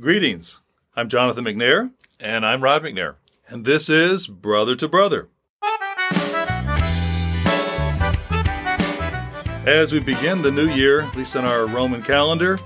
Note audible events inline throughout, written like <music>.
Greetings. I'm Jonathan McNair, And I'm Rod McNair. and this is Brother to Brother. As we begin the new year, at least in our Roman calendar,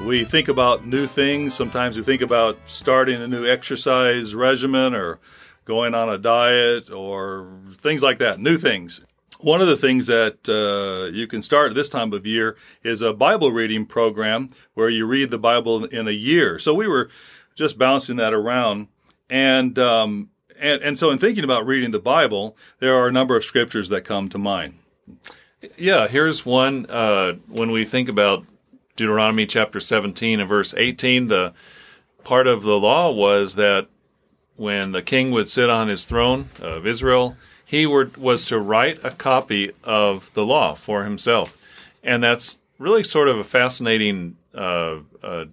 we think about new things. Sometimes we think about starting a new exercise regimen or going on a diet or things like that, new things. One of the things that uh, you can start this time of year is a Bible reading program where you read the Bible in a year. So we were just bouncing that around, and um, and and so in thinking about reading the Bible, there are a number of scriptures that come to mind. Yeah, here's one. Uh, when we think about Deuteronomy chapter 17 and verse 18, the part of the law was that when the king would sit on his throne of Israel, he were, was to write a copy of the law for himself. And that's really sort of a fascinating uh, uh,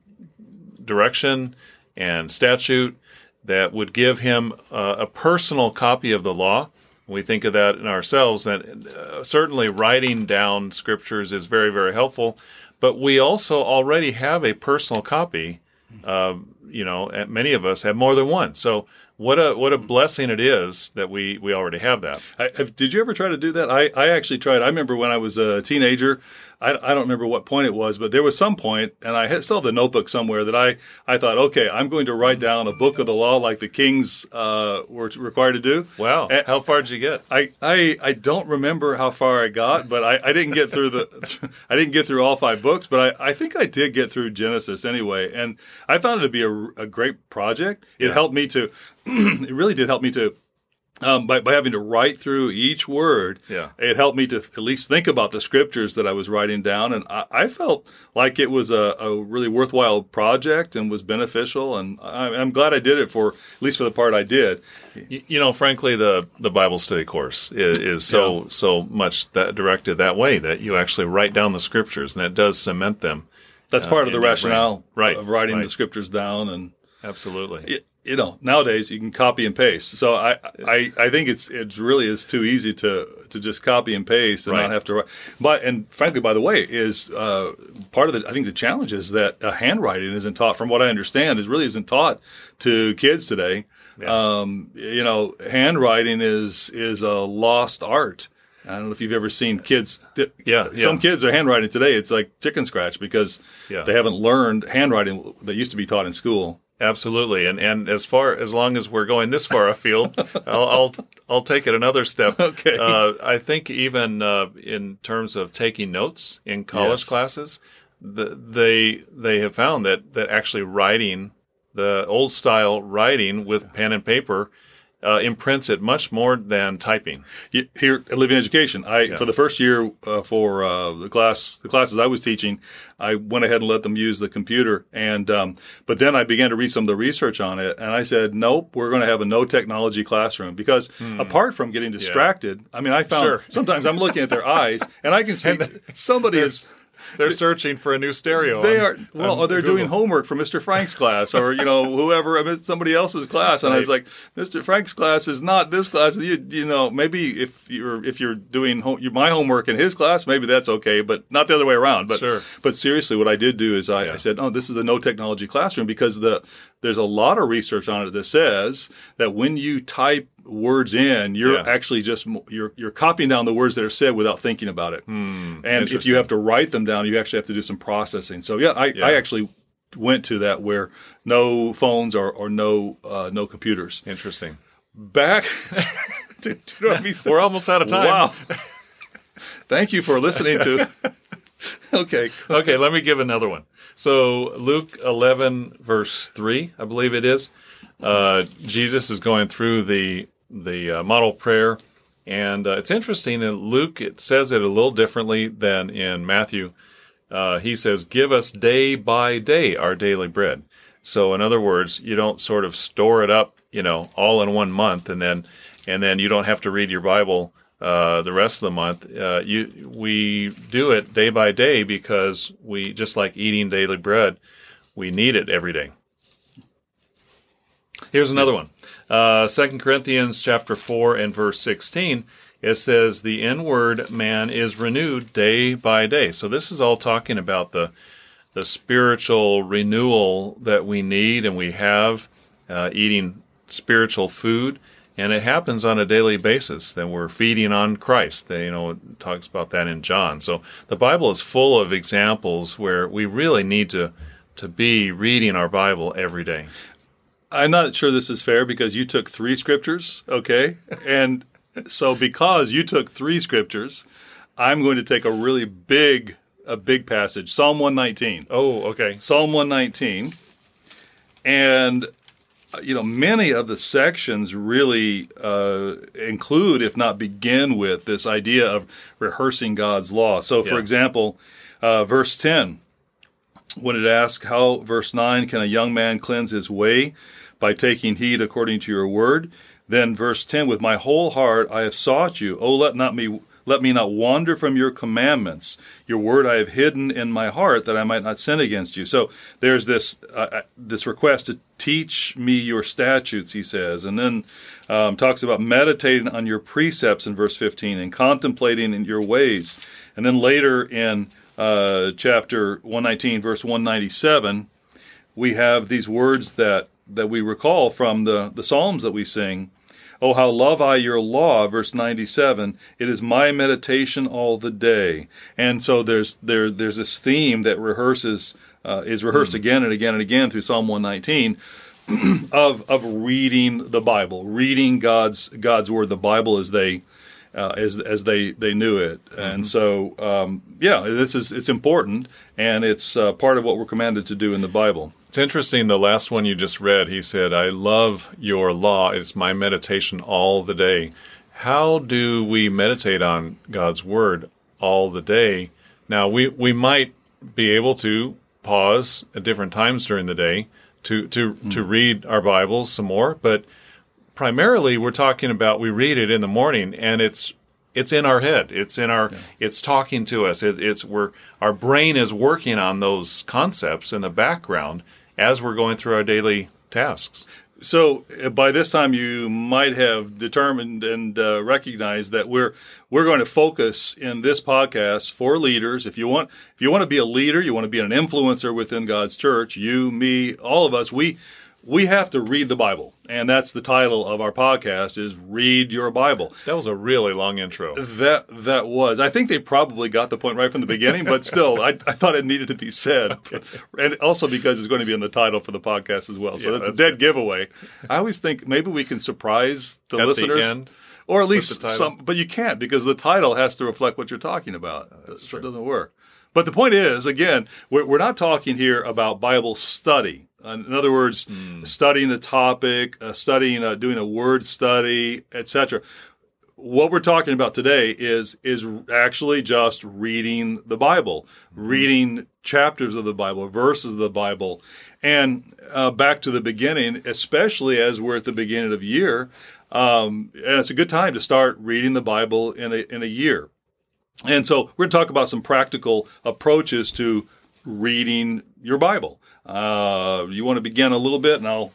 direction and statute that would give him uh, a personal copy of the law. We think of that in ourselves. That uh, certainly writing down scriptures is very, very helpful. But we also already have a personal copy. Uh, you know, many of us have more than one. So what a what a blessing it is that we we already have that. I, did you ever try to do that? I, I actually tried. I remember when I was a teenager. I, I don't remember what point it was, but there was some point, and I had, still have the notebook somewhere that I, I thought, okay, I'm going to write down a book of the law like the kings uh, were required to do. Wow, And how far did you get? I, I, I don't remember how far I got, but I, I didn't get through the <laughs> I didn't get through all five books, but I, I think I did get through Genesis anyway, and I found it to be a, a great project. It Yeah. helped me to <clears throat> it really did help me to um, by, by having to write through each word, Yeah. it helped me to at least think about the scriptures that I was writing down, and I, I felt like it was a, a really worthwhile project and was beneficial, and I, I'm glad I did it for at least for the part I did. Y- You know, frankly, the the Bible study course is, is so so much that directed that way that you actually write down the scriptures, and it does cement them. That's part of the rationale. Right, of writing right. the scriptures down and. Absolutely. You know, nowadays you can copy and paste. So I, I, I think it's it really is too easy to to just copy and paste and Right. not have to write. But and frankly, by the way, is uh, part of the I think the challenge is that uh, handwriting isn't taught. From what I understand, is really isn't taught to kids today. Um, you know, handwriting is is a lost art. I don't know if you've ever seen kids. Yeah, some yeah. kids are handwriting today. It's like chicken scratch because Yeah. they haven't learned handwriting that used to be taught in school. Absolutely, and and as far as long as we're going this far afield, <laughs> I'll, I'll I'll take it another step. Okay. Uh, I think even uh, in terms of taking notes in college Yes. classes, the, they they have found that that actually writing the old style writing with pen and paper uh, imprints it much more than typing. Here at Living Education, I for the first year uh, for uh, the class the classes I was teaching, I went ahead and let them use the computer, and um, but then I began to read some of the research on it, and I said, nope, we're going to have a no technology classroom because apart from getting distracted, I mean, I found Sure. sometimes I'm looking at their eyes and I can <laughs> see somebody is. They're searching for a new stereo. They on- are well, or they're doing homework for Mr. Frank's class, or you know, <laughs> whoever. I mean, somebody else's class, and I was like, Mr. Frank's class is not this class. You, you know, maybe if you're if you're doing your, my homework in his class, maybe that's okay, but not the other way around. But Sure. but seriously, what I did do is I, I said, oh, this is a no technology classroom because the there's a lot of research on it that says that when you type words in, you're Yeah. actually just you're you're copying down the words that are said without thinking about it. and if you have to write them down, you actually have to do some processing. So yeah, I, Yeah. I actually went to that where no phones or, or no uh, no computers. Interesting. Back <laughs> We're almost out of time. Wow. <laughs> Thank you for listening to. <laughs> okay. okay, let me give another one. So Luke 11 verse 3, I believe it is. Uh, Jesus is going through the the uh, model prayer, and uh, it's interesting. In Luke, it says it a little differently than in Matthew. Uh, he says, "Give us day by day our daily bread." So, in other words, you don't sort of store it up, you know, all in one month, and then and then you don't have to read your Bible uh, the rest of the month. Uh, you we do it day by day because we just like eating daily bread, we need it every day. Here's another one. Uh, 2 Corinthians chapter 4 and verse 16. It says, The inward man is renewed day by day. So this is all talking about the the spiritual renewal that we need and we have uh, eating spiritual food and it happens on a daily basis then we're feeding on christ they, you know talks about that in john so the bible is full of examples where we really need to to be reading our bible every day I'm not sure this is fair because you took three scriptures, okay? And so because you took three scriptures, I'm going to take a really big a big passage, Psalm 119. oh okay Psalm 119. And you know, many of the sections really uh, include, if not begin with, this idea of rehearsing God's law. So, for Yeah. example, uh, verse 10, when it asks, How, verse 9, can a young man cleanse his way by taking heed according to your word? Then, verse 10, with my whole heart I have sought you. Oh, let not me. Let me not wander from your commandments. Your word I have hidden in my heart that I might not sin against you. So there's this uh, this request to teach me your statutes, he says, and then um, talks about meditating on your precepts in verse 15 and contemplating in your ways. And then later in uh, chapter 119, verse 197, we have these words that that we recall from the the psalms that we sing. Oh how love i your law verse 97 it is my meditation all the day. And so there's there there's this theme that rehearses uh, is rehearsed again and again and again through psalm 119 <clears throat> of of reading the bible reading god's god's word. The bible as they uh, as as they they knew it, and so um, yeah, this is it's important, and it's uh, part of what we're commanded to do in the Bible. It's interesting. The last one you just read, he said, I love your law. It's my meditation all the day. How do we meditate on God's word all the day? Now, we, we might be able to pause at different times during the day to, to, to read our Bibles some more, but primarily we're talking about we read it in the morning and it's it's in our head it's in our it's talking to us it, it's we're our brain is working on those concepts in the background as we're going through our daily tasks So uh, by this time, you might have determined and uh, recognized that we're we're going to focus in this podcast for leaders. If you want, if you want to be a leader, you want to be an influencer within God's church. You, me, all of us, we we have to read the Bible, and that's the title of our podcast: is "Read Your Bible." that was a really long intro That that was. I think they probably got the point right from the beginning, but still, I, I thought it needed to be said, <laughs> and also because it's going to be in the title for the podcast as well. So Yeah, that's, that's a dead giveaway. I always think maybe we can surprise the At the listeners, end or at least some. But you can't because the title has to reflect what you're talking about. Uh, that's so true. it doesn't work. But the point is, again, we're, we're not talking here about Bible study. In other words, Hmm. studying a topic, uh, studying, uh, doing a word study, etc what we're talking about today is is actually just reading the Bible, reading chapters of the Bible, verses of the Bible, and uh, back to the beginning, especially as we're at the beginning of year, um, and it's a good time to start reading the Bible in a in a year. And so we're going to talk about some practical approaches to reading your Bible. Uh, you want to begin a little bit, and I'll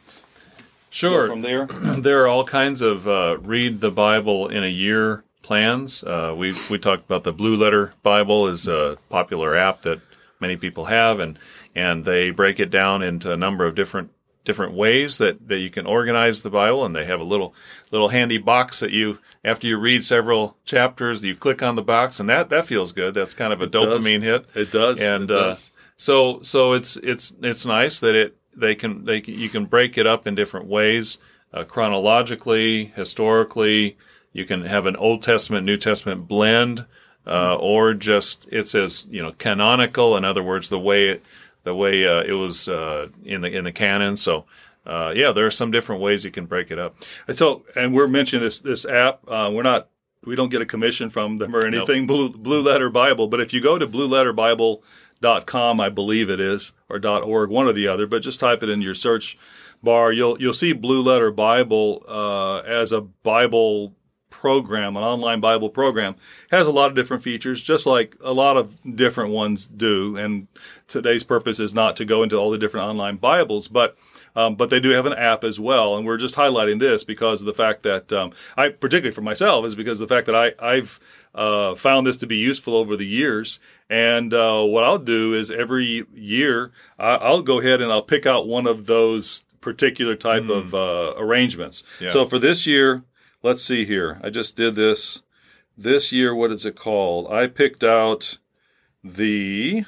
sure go from there. <clears throat> there are all kinds of uh, read the Bible in a year plans. Uh, we we talked about the Blue Letter Bible is a popular app that many people have, and and they break it down into a number of different different ways that, that you can organize the Bible, and they have a little little handy box that you after you read several chapters, you click on the box, and that that feels good. That's kind of a does. dopamine hit It does. and it uh, does. So so it's it's it's nice that it they can they can, you can break it up in different ways uh, chronologically historically. You can have an old testament new testament blend uh, or just it says you know canonical. In other words the way it the way uh, it was uh, in the in the canon. So uh, yeah there are some different ways you can break it up. And so, and we're mentioning this this app. Uh, we're not, we don't get a commission from them or anything. Blue Blue Letter Bible, but if you go to blueletterbible.com, I believe it is, or dot .org, one or the other, but just type it in your search bar. You'll you'll see Blue Letter Bible uh, as a Bible program, an online Bible program, has a lot of different features, just like a lot of different ones do. And today's purpose is not to go into all the different online Bibles, but um, but they do have an app as well. And we're just highlighting this because of the fact that um, I, particularly for myself, is because of the fact that I, I've uh, found this to be useful over the years. And uh, what I'll do is every year I'll go ahead and I'll pick out one of those particular type mm. of uh, arrangements. Yeah. So for this year, let's see here. I just did this. This year, what is it called? I picked out the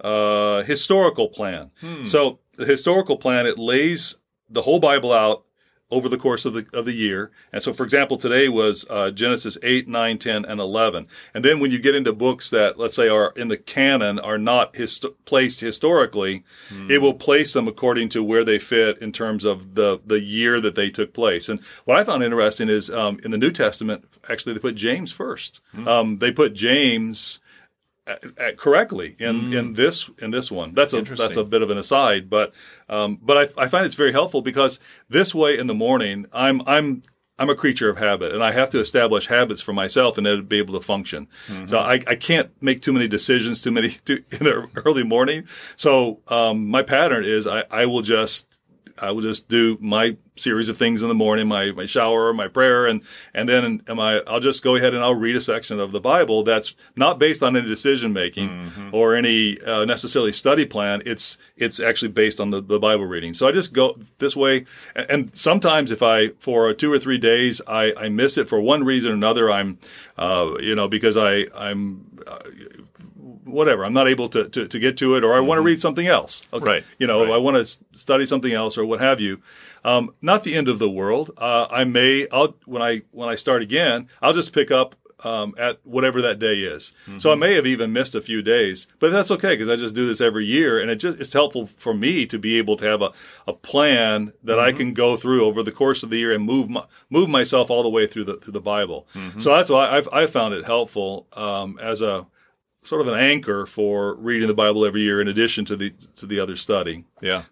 uh, historical plan. Hmm. So the historical plan it lays the whole Bible out over the course of the of the year. And so, for example, today was uh, Genesis 8, 9, 10, and 11. And then when you get into books that, let's say, are in the canon, are not hist- placed historically, mm. it will place them according to where they fit in terms of the, the year that they took place. And what I found interesting is um, in the New Testament, actually, they put James first. Mm. Um, they put James correctly in, mm. in this in this one. That's a that's a bit of an aside, but um, but I, I find it's very helpful because this way in the morning I'm I'm I'm a creature of habit, and I have to establish habits for myself order to be able to function. Mm-hmm. So I, I can't make too many decisions too many <laughs> too, in the early morning. So um, my pattern is I, I will just I will just do my series of things in the morning, my, my shower, my prayer, and and then am I, I'll just go ahead and I'll read a section of the Bible that's not based on any decision making mm-hmm. or any uh, necessarily study plan. It's it's actually based on the, the Bible reading. So I just go this way, and sometimes if I for two or three days I, I miss it for one reason or another, I'm uh, you know because I I'm uh, whatever. I'm not able to, to, to get to it, or I mm-hmm. want to read something else. Okay. Right. You know, right. I want to study something else, or what have you. Um, not the end of the world. Uh, I may, I'll when I when I start again, I'll just pick up um, at whatever that day is. Mm-hmm. So I may have even missed a few days, but that's okay because I just do this every year, and it just it's helpful for me to be able to have a, a plan that mm-hmm. I can go through over the course of the year and move my, move myself all the way through the through the Bible. Mm-hmm. So that's why I've I found it helpful um, as a sort of an anchor for reading the Bible every year in addition to the to the other study. Yeah.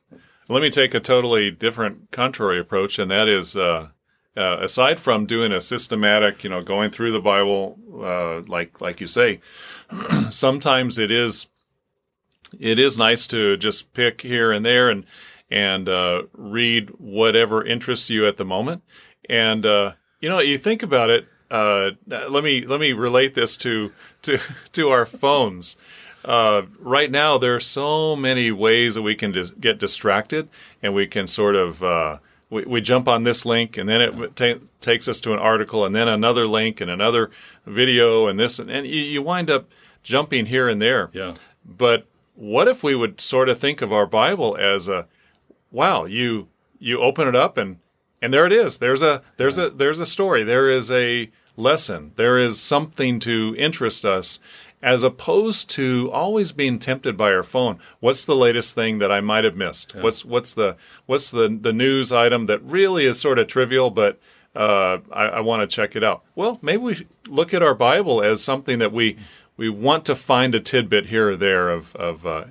Let me take a totally different contrary approach, and that is uh, uh, aside from doing a systematic, you know, going through the Bible, uh, like like you say, <clears throat> sometimes it is it is nice to just pick here and there and and uh, read whatever interests you at the moment. And uh, you know, you think about it. Uh, let me let me relate this to to <laughs> to our phones. Uh, right now, there are so many ways that we can dis- get distracted, and we can sort of uh, we, we jump on this link, and then it ta- takes us to an article, and then another link, and another video, and this, and, and you, you wind up jumping here and there. Yeah. But what if we would sort of think of our Bible as a wow, you you open it up and and there it is. There's a there's a there's a story. There is a lesson. There is something to interest us as opposed to always being tempted by our phone. What's the latest thing that I might have missed? Yeah. What's what's the what's the the news item that really is sort of trivial, but uh, I, I want to check it out. Well, maybe we look at our Bible as something that we we want to find a tidbit here or there of of uh,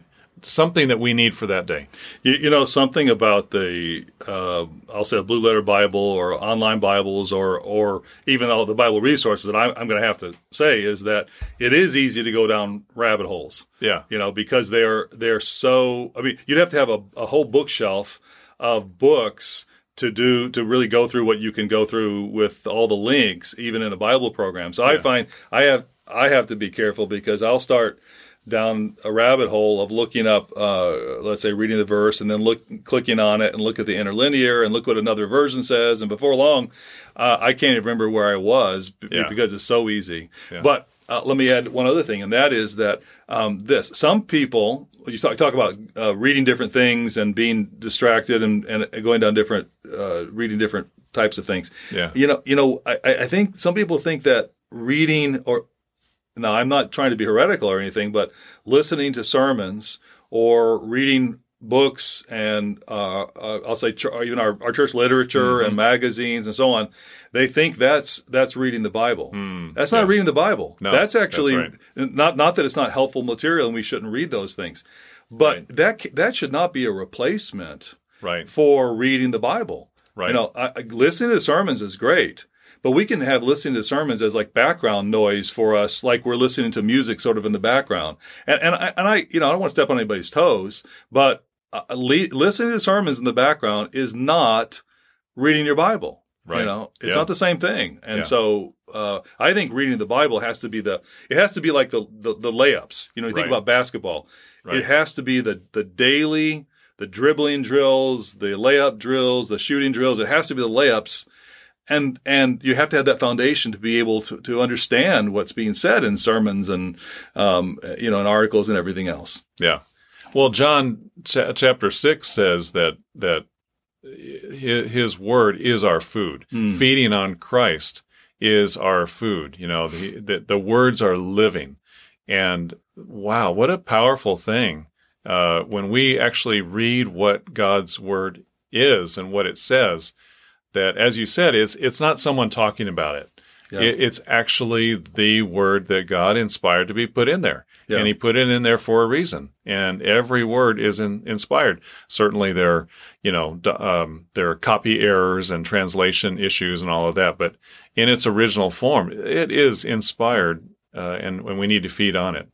something that we need for that day. You, you know, something about the, uh, I'll say a Blue Letter Bible or online Bibles or, or even all the Bible resources that I'm, I'm going to have to say is that it is easy to go down rabbit holes. Yeah. You know, because they're, they're so, I mean, you'd have to have a, a whole bookshelf of books to do to really go through what you can go through with all the links even in a bible program so yeah. i find i have i have to be careful because i'll start down a rabbit hole of looking up, uh, let's say, reading the verse and then look, clicking on it and look at the interlinear and look what another version says. And before long, uh, I can't even remember where I was b- yeah. because it's so easy. Yeah. But uh, let me add one other thing, and that is that um, this some people you talk, talk about uh, reading different things and being distracted and, and going down different uh, reading different types of things. Yeah, you know, you know, I, I think some people think that reading or now, I'm not trying to be heretical or anything, but listening to sermons or reading books and uh, uh, I'll say ch- even our, our church literature mm-hmm. and magazines and so on, they think that's that's reading the Bible. Mm, that's not yeah. reading the Bible. No, that's actually that's right. not not that it's not helpful material and we shouldn't read those things, but right. that that should not be a replacement right. for reading the Bible. Right. You know, I, listening to sermons is great, but we can have listening to sermons as like background noise for us, like we're listening to music sort of in the background. And and I, and I you know I don't want to step on anybody's toes, but uh, le- listening to sermons in the background is not reading your Bible. Right. You know, it's Yeah. not the same thing. And Yeah. so uh, I think reading the Bible has to be the it has to be like the the, the layups. You know, you think about basketball. Right. It has to be the the daily, the dribbling drills, the layup drills, the shooting drills. It has to be the layups. And and you have to have that foundation to be able to, to understand what's being said in sermons and um, you know in articles and everything else. Yeah. Well, John cha- chapter six says that that his word is our food. Feeding on Christ is our food. You know, the, the the words are living, and wow, what a powerful thing uh, when we actually read what God's word is and what it says. That, as you said, it's it's not someone talking about it. Yeah. It, it's actually the word that God inspired to be put in there. Yeah. And he put it in there for a reason. And every word is in, inspired. Certainly there, you know, d- um, there are copy errors and translation issues and all of that, but in its original form, it is inspired, uh, and, and we need to feed on it.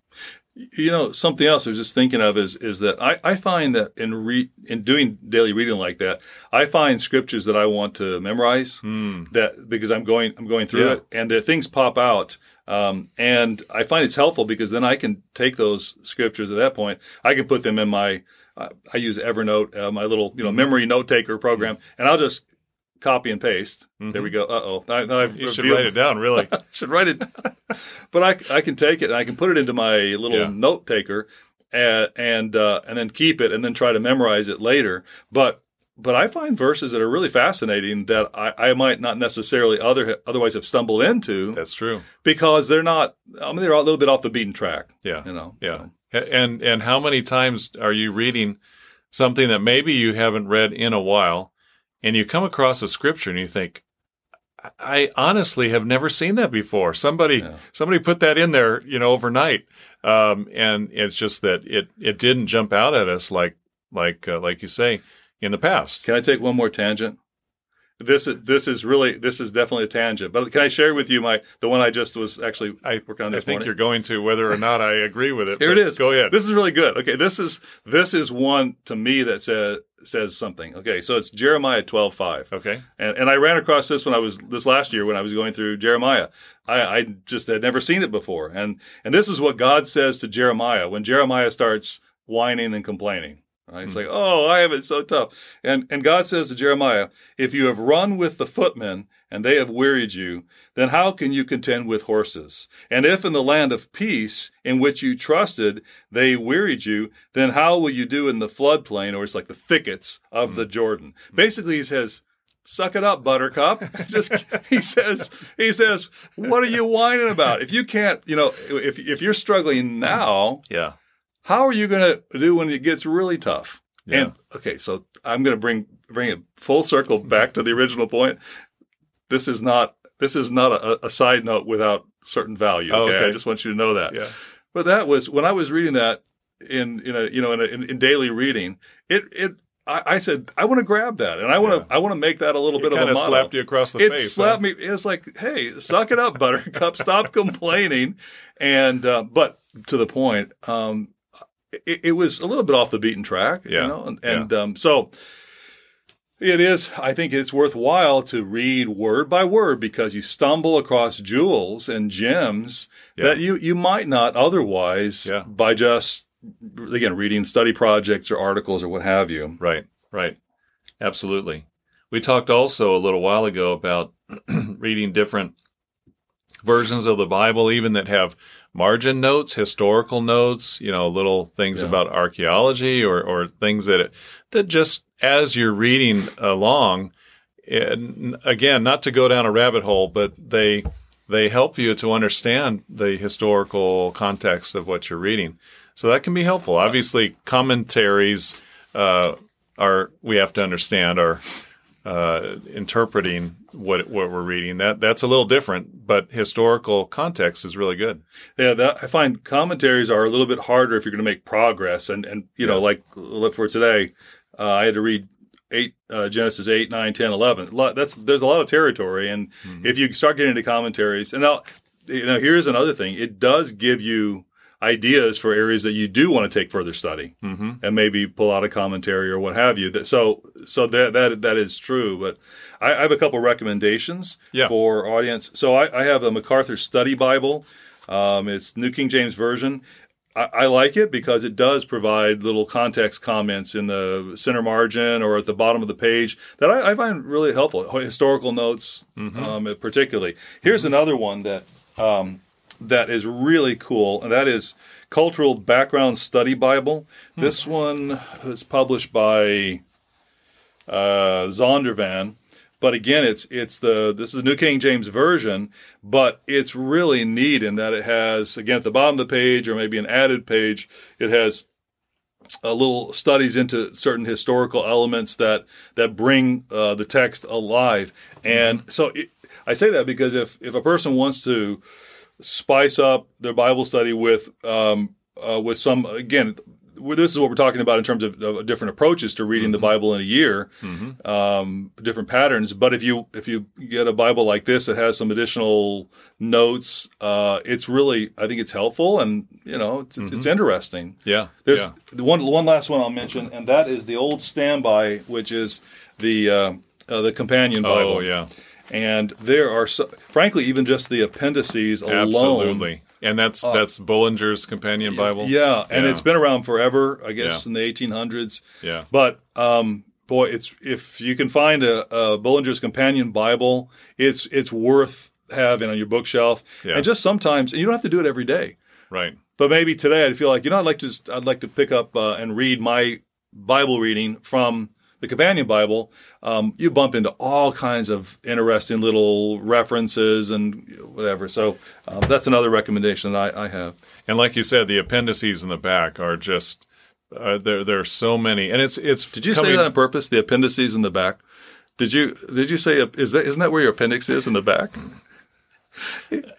You know, something else I was just thinking of is is that I, I find that in re, in doing daily reading like that, I find scriptures that I want to memorize that because I'm going I'm going through Hmm. Yeah. it and the things pop out. Um, and I find it's helpful because then I can take those scriptures at that point. I can put them in my I use Evernote, uh, my little you know Mm-hmm. memory note taker program, and I'll just copy and paste. There we go. Uh oh, <laughs> I, I've Mm-hmm. You should write it down, really. should write it down. but I, I can take it and I can put it into my little Yeah. note taker and and, uh, and then keep it and then try to memorize it later. But but I find verses that are really fascinating that I, I might not necessarily other otherwise have stumbled into That's true. because they're not. I mean, they're a little bit off the beaten track. Yeah. You know. Yeah. so. And and how many times are you reading something that maybe you haven't read in a while and you come across a scripture and you think I honestly have never seen that before. Somebody Yeah. somebody put that in there, you know, overnight. Um, and it's just that it it didn't jump out at us like like uh, like you say in the past. Can I take one more tangent? This is this is really this is definitely a tangent. But can I share with you my the one I just was actually I, working on I think morning? you're going to whether or not I agree with it. Here it is. Go ahead. This is really good. Okay, this is this is one to me that says says something. Okay, so it's Jeremiah twelve five. okay. And, and I ran across this when I was this last year when I was going through Jeremiah. I, I just had never seen it before. And and this is what God says to Jeremiah when Jeremiah starts whining and complaining. Right? It's hmm. like, oh, I have it so tough. And and God says to Jeremiah, if you have run with the footmen and they have wearied you, then how can you contend with horses? And if in the land of peace in which you trusted they wearied you, then how will you do in the floodplain, or it's like the thickets of the hmm. Jordan? Hmm. Basically, he says, suck it up, buttercup. <laughs> Just he says, he says, what are you whining about? If you can't, you know, if if you're struggling now, Yeah. How are you going to do when it gets really tough? Yeah. And okay, so I'm going to bring bring it full circle back to the original point. This is not this is not a, a side note without certain value. Oh, Okay? okay. I just want you to know that. Yeah. But that was when I was reading that in in a you know in, a, in, in daily reading. It it I, I said I want to grab that and I want to I want to make that a little It bit of a of motto. slapped you across the it face. slapped huh? me. It's like, hey, suck it up, Buttercup. Stop <laughs> complaining. And uh, but to the point, um, it, it was a little bit off the beaten track. Yeah. You know, and, and um, so it is. I think it's worthwhile to read word by word because you stumble across jewels and gems Yeah. that you you might not otherwise Yeah. by just again reading study projects or articles or what have you. Right, right. Absolutely. We talked also a little while ago about <clears throat> reading different versions of the Bible, even that have margin notes, historical notes, you know, little things Yeah. about archaeology or, or things that, that just as you're reading along, and again, not to go down a rabbit hole, but they, they help you to understand the historical context of what you're reading. So that can be helpful. Obviously, commentaries uh, are we have to understand are uh, interpreting what what we're reading. That that's a little different, but historical context is really good. Yeah, that, I find commentaries are a little bit harder if you're going to make progress. And and you know, like look for today, uh, I had to read eight uh, Genesis 8, 9, 10, 11. Lot- That's there's a lot of territory, and if you start getting into commentaries, and now you know here's another thing, it does give you ideas for areas that you do want to take further study Mm-hmm. and maybe pull out a commentary or what have you. That so so that that that is true. But I, I have a couple recommendations Yeah. for audience. So I, I have a MacArthur Study Bible. Um, it's New King James Version. I, I like it because it does provide little context comments in the center margin or at the bottom of the page that I, I find really helpful. Historical notes, um, particularly. Here's another one that um, that is really cool, and that is Cultural Background Study Bible. This one is published by uh, Zondervan. But again, it's it's the this is the New King James Version, but it's really neat in that it has again at the bottom of the page or maybe an added page, it has a little studies into certain historical elements that that bring uh, the text alive. And so it, I say that because if if a person wants to spice up their Bible study with um, uh, with some again. This is what we're talking about in terms of, of different approaches to reading the Bible in a year, um, different patterns. But if you if you get a Bible like this that has some additional notes, uh, it's really I think it's helpful and you know it's, it's, it's interesting. Yeah. There's yeah. the one one last one I'll mention, and that is the old standby, which is the uh, uh, the companion Bible. Oh, yeah. And there are, so, frankly, even just the appendices alone. Absolutely. And that's that's Bullinger's companion Bible. Uh, Yeah, and Yeah. it's been around forever, I guess, Yeah. in the 1800s. Yeah. But um, boy, it's if you can find a, a Bullinger's Companion Bible, it's it's worth having on your bookshelf. Yeah. And just sometimes, and you don't have to do it every day. Right. But maybe today I'd feel like you know I'd like to I'd like to pick up uh, and read my Bible reading from the companion Bible. Um, you bump into all kinds of interesting little references and whatever. So um, that's another recommendation that I, I have. And like you said, the appendices in the back are just uh, there. There are so many, and it's it's. Did you say that on purpose? The appendices in the back. Did you did you say is that isn't that where your appendix is in the back?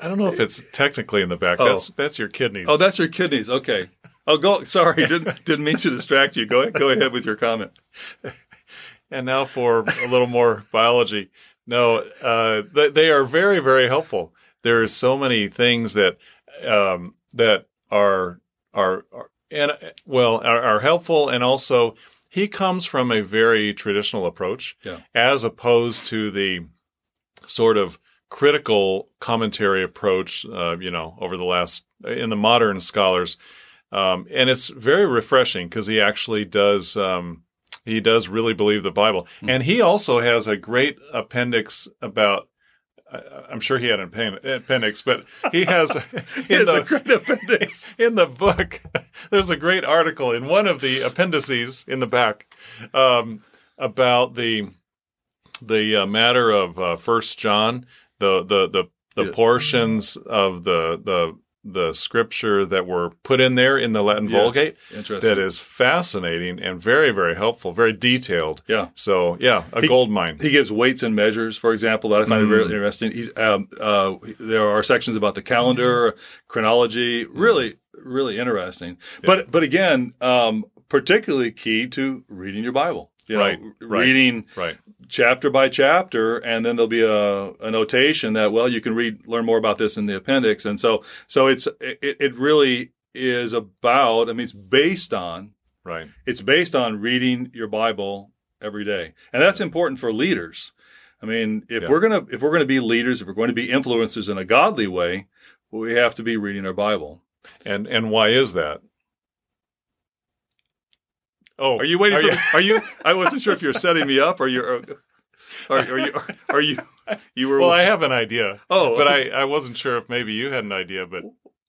I don't know if it's technically in the back. Oh. That's that's your kidneys. Oh, that's your kidneys. Okay. Oh, go. Sorry, didn't didn't mean to distract you. Go ahead. Go ahead with your comment. And now for a little more <laughs> biology. No, uh, they, they are very, very helpful. There are so many things that um, that are are, are and well are, are helpful, and also he comes from a very traditional approach, Yeah. as opposed to the sort of critical commentary approach. Uh, you know, over the last in the modern scholars, um, and it's very refreshing because he actually does. Um, he does really believe the Bible, and he also has a great appendix about. I'm sure he had an appendix, but he has <laughs> in the a great appendix. <laughs> in the book. There's a great article in one of the appendices in the back um, about the the uh, matter of uh, First John, the the the, the Yeah. portions of the the the scripture that were put in there in the Latin Yes. Vulgate Interesting. that is fascinating and very very helpful, very detailed. Yeah. So yeah, a He- gold mine. He gives weights and measures, for example, that I find Mm. very interesting. He, um, uh, there are sections about the calendar, chronology, really, really interesting. But but again, um, particularly key to reading your Bible. You know, Right, right. reading right. Chapter by chapter, and then there'll be a, a notation that well, you can read learn more about this in the appendix, and so so it's it, it really is about. I mean, it's based on Right. it's based on reading your Bible every day, and that's important for leaders. I mean, if Yeah. we're gonna if we're gonna be leaders, if we're going to be influencers in a godly way, we have to be reading our Bible. And and why is that? Oh, Are you waiting are for? you- me? <laughs> Are you? I wasn't sure if you're setting me up, or you're. Are, are you? Are you? You were. Well, I have an idea. Oh. but I, I wasn't sure if maybe you had an idea. But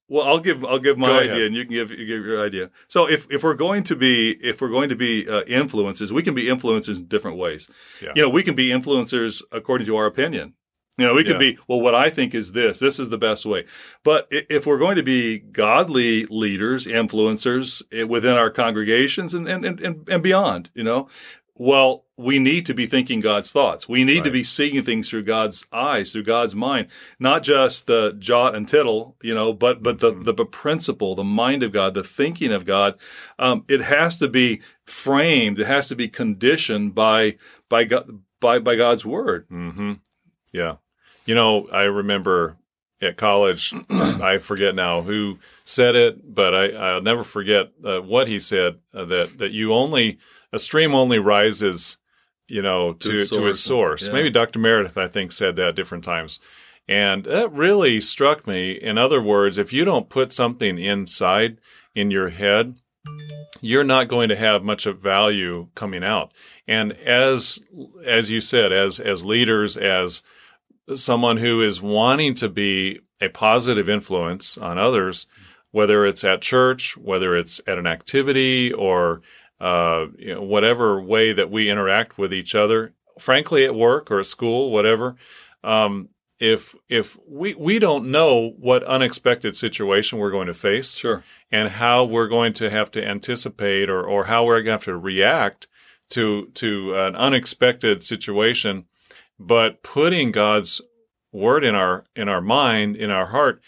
Well, I'll give I'll give my idea, and you can give you give your idea. So if if we're going to be if we're going to be uh, influencers, we can be influencers in different ways. Yeah. You know, we can be influencers according to our opinion. You know, we could Yeah. be well. What I think is this. This is the best way. But if we're going to be godly leaders, influencers eh, within our congregations and and and, and beyond, you know, Well, we need to be thinking God's thoughts. We need to be seeing things through God's eyes, through God's mind, not just the jot and tittle, you know, but but the the, principle, the mind of God, the thinking of God. Um, it has to be framed. It has to be conditioned by by God by by God's word. hmm Yeah. You know, I remember at college, <clears throat> I forget now who said it, but I, I'll never forget uh, what he said uh, that, that you only, a stream only rises, you know, to, its to its source. source. Yeah. Maybe Dr. Meredith, I think, said that different times. And that really struck me. In other words, if you don't put something inside in your head, you're not going to have much of value coming out. And as as you said, as as leaders, as someone who is wanting to be a positive influence on others, whether it's at church, whether it's at an activity, or uh, you know, whatever way that we interact with each other, frankly, at work or at school, whatever. Um, if if we we don't know what unexpected situation we're going to face, Sure. and how we're going to have to anticipate or, or how we're going to have to react to to an unexpected situation but putting god's word in our in our mind in our heart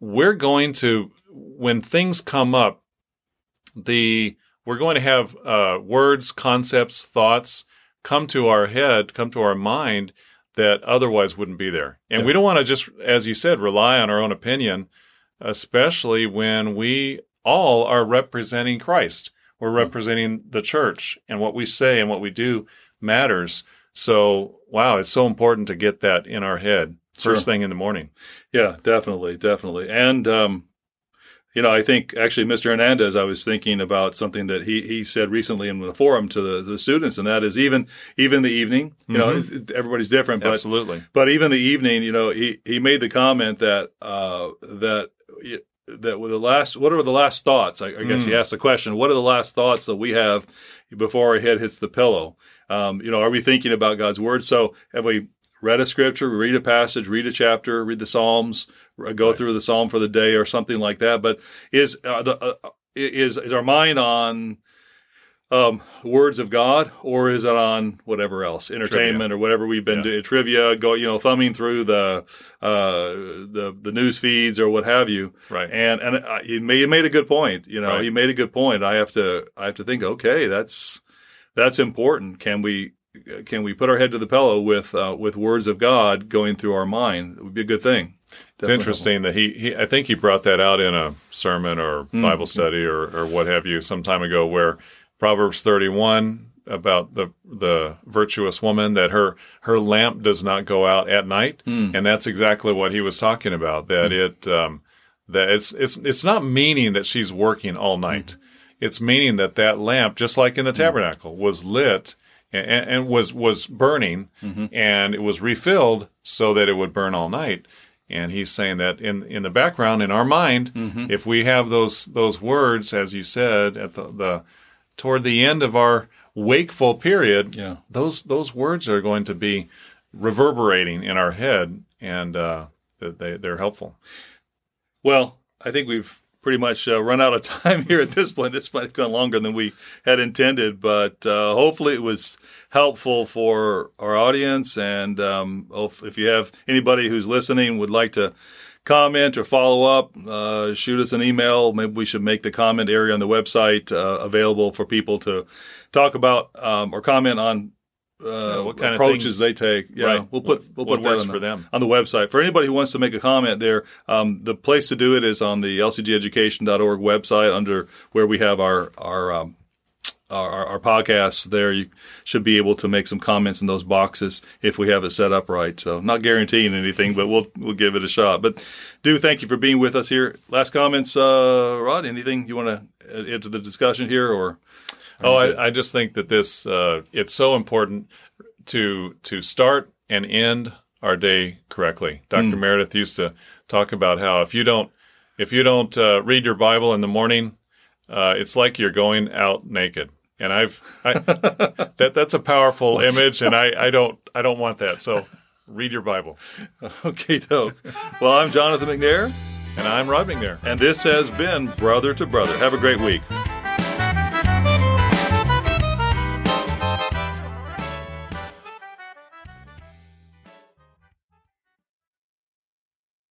we're going to when things come up the we're going to have uh, words concepts thoughts come to our head come to our mind that otherwise wouldn't be there and Yeah. we don't want to just as you said rely on our own opinion especially when we all are representing Christ. We're Mm-hmm. representing the church, and what we say and what we do matters. So, wow, it's so important to get that in our head first Sure. thing in the morning. Yeah, definitely, definitely. And um, you know, I think actually Mr. Hernandez, I was thinking about something that he he said recently in the forum to the, the students, and that is even even the evening. You know, Mhm. it's, everybody's different, but Absolutely. but even the evening, you know, he he made the comment that uh, that that were the last what are the last thoughts? I, I guess he Mm. asked the question. What are the last thoughts that we have before our head hits the pillow? Um, you know, are we thinking about God's word? So have we read a scripture, read a passage, read a chapter, read the Psalms, go Right. through the Psalm for the day or something like that? But is uh, the uh, is is our mind on um, words of God, or is it on whatever else, entertainment or whatever we've been Yeah. doing, trivia, go, you know, thumbing through the uh, the the news feeds or what have you. Right. And and uh, he made, he made a good point. You know, Right. he made a good point. I have to I have to think. Okay, that's that's important. Can we can we put our head to the pillow with uh, with words of God going through our mind? It would be a good thing. It's interesting that he, he, I think he brought that out in a sermon or Hmm. Bible study or, or what have you some time ago where Proverbs 31 about the, the virtuous woman that her, her lamp does not go out at night. Hmm. And that's exactly what he was talking about, that it, um, that it's, it's, it's not meaning that she's working all night. It's meaning that that lamp, just like in the mm. tabernacle, was lit and, and was was burning, mm-hmm. and it was refilled so that it would burn all night. And he's saying that in in the background, in our mind, mm-hmm. if we have those those words, as you said, at the, the toward the end of our wakeful period, Yeah. those those words are going to be reverberating in our head, and uh, they they're helpful. Well, I think we've pretty much uh, run out of time <laughs> here at this point. This might have gone longer than we had intended, but uh, hopefully it was helpful for our audience. And um, if you have anybody who's listening would like to comment or follow up, uh, shoot us an email. Maybe we should make the comment area on the website uh, available for people to talk about um, or comment on. Uh, what kind of approaches things- they take? Yeah, Right. we'll put we'll what put that on the- for them. on the website. For anybody who wants to make a comment there, um, the place to do it is on the lcgeducation.org website under where we have our our, um, our our our podcasts. There, you should be able to make some comments in those boxes if we have it set up right. So, not guaranteeing anything, but we'll we'll give it a shot. But do thank you for being with us here. Last comments, uh, Rod? Anything you want to add to the discussion here, or Oh, I, I just think that this uh, it's so important to to start and end our day correctly. Dr. Meredith used to talk about how if you don't if you don't uh, read your Bible in the morning, uh, it's like you're going out naked. And I've I, <laughs> that that's a powerful image, and I, I don't I don't want that. So <laughs> read your Bible. okay, dope. Well, I'm Jonathan McNair, And I'm Rod McNair. and this has been Brother to Brother. Have a great week.